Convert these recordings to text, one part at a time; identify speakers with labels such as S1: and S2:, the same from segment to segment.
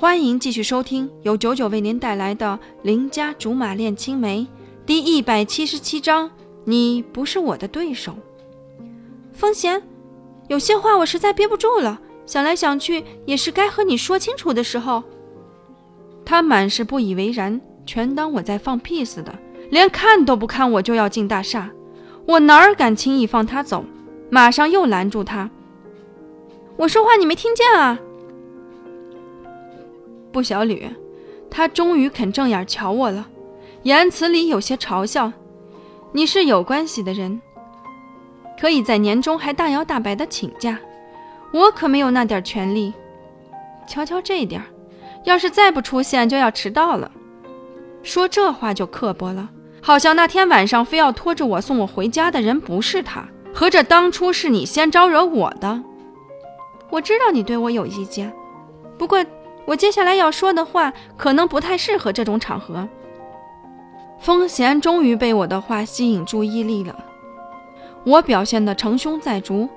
S1: 欢迎继续收听由九九为您带来的《邻家竹马恋青梅》第一百七十七章。你不是我的对手，风贤。有些话我实在憋不住了，想来想去，也是该和你说清楚的时候。他满是不以为然，全当我在放屁似的，连看都不看我就要进大厦。我哪儿敢轻易放他走？马上又拦住他。我说话你没听见啊？不，小吕，他终于肯正眼瞧我了，言辞里有些嘲笑。你是有关系的人，可以在年终还大摇大摆的请假，我可没有那点权利。瞧瞧这点要是再不出现，就要迟到了。说这话就刻薄了，好像那天晚上非要拖着我送我回家的人不是他，合着当初是你先招惹我的。我知道你对我有意见，不过我接下来要说的话可能不太适合这种场合。风贤终于被我的话吸引注意力了，我表现得成凶在竹。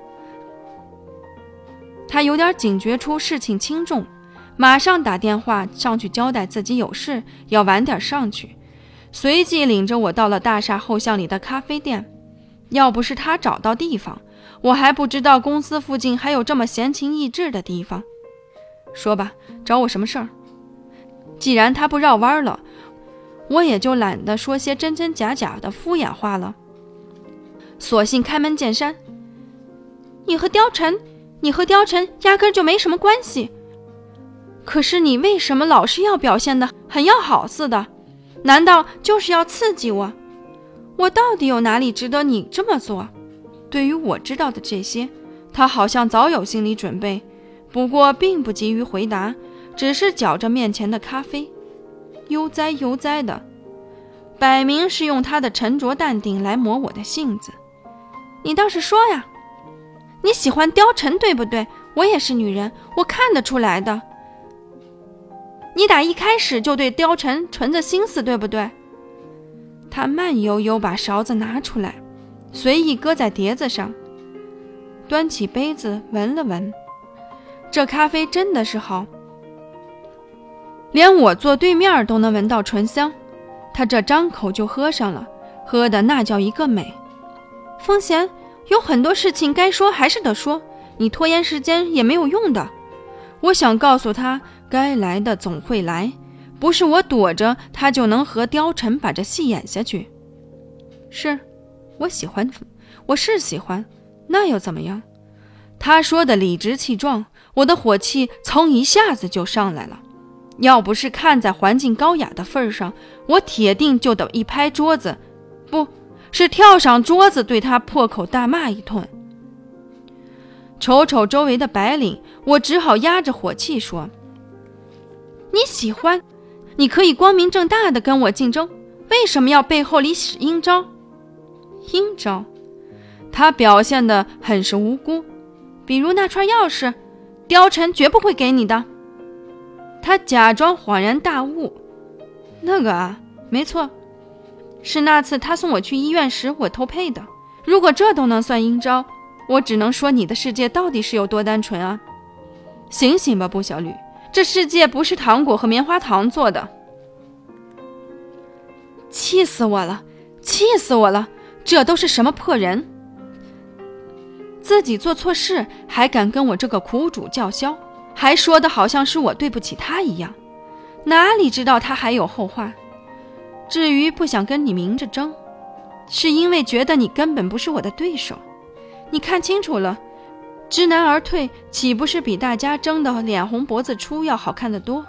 S1: 他有点警觉出事情轻重，马上打电话上去交代自己有事要晚点上去，随即领着我到了大厦后巷里的咖啡店。要不是他找到地方，我还不知道公司附近还有这么闲情逸致的地方。说吧，找我什么事儿？既然他不绕弯了。我也就懒得说些真真假假的敷衍话了，索性开门见山。你和貂蝉，你和貂蝉压根就没什么关系。可是你为什么老是要表现的很要好似的？难道就是要刺激我？我到底有哪里值得你这么做？对于我知道的这些，他好像早有心理准备，不过并不急于回答，只是搅着面前的咖啡。悠哉悠哉的，摆明是用他的沉着淡定来磨我的性子。你倒是说呀，你喜欢貂蝉对不对？我也是女人，我看得出来的。你打一开始就对貂蝉存着心思对不对？他慢悠悠把勺子拿出来，随意搁在碟子上，端起杯子闻了闻，这咖啡真的是好。连我坐对面都能闻到醇香，他这张口就喝上了，喝的那叫一个美。风贤，有很多事情该说还是得说，你拖延时间也没有用的。我想告诉他，该来的总会来，不是我躲着他就能和貂蝉把这戏演下去。是，我喜欢，我是喜欢，那又怎么样？他说的理直气壮，我的火气噌一下子就上来了。要不是看在环境高雅的份上，我铁定就得一拍桌子，不是跳上桌子对他破口大骂一通。瞅瞅周围的白领，我只好压着火气说：“你喜欢，你可以光明正大的跟我竞争，为什么要背后里使阴招？阴招？他表现的很是无辜，比如那串钥匙，貂蝉绝不会给你的。”他假装恍然大悟，那个啊，没错，是那次他送我去医院时我偷配的。如果这都能算阴招，我只能说你的世界到底是有多单纯啊！醒醒吧，布小吕，这世界不是糖果和棉花糖做的。气死我了，气死我了！这都是什么破人？自己做错事还敢跟我这个苦主叫嚣？还说的好像是我对不起他一样，哪里知道他还有后话。至于不想跟你明着争，是因为觉得你根本不是我的对手。你看清楚了，知难而退，岂不是比大家争得脸红脖子粗要好看得多？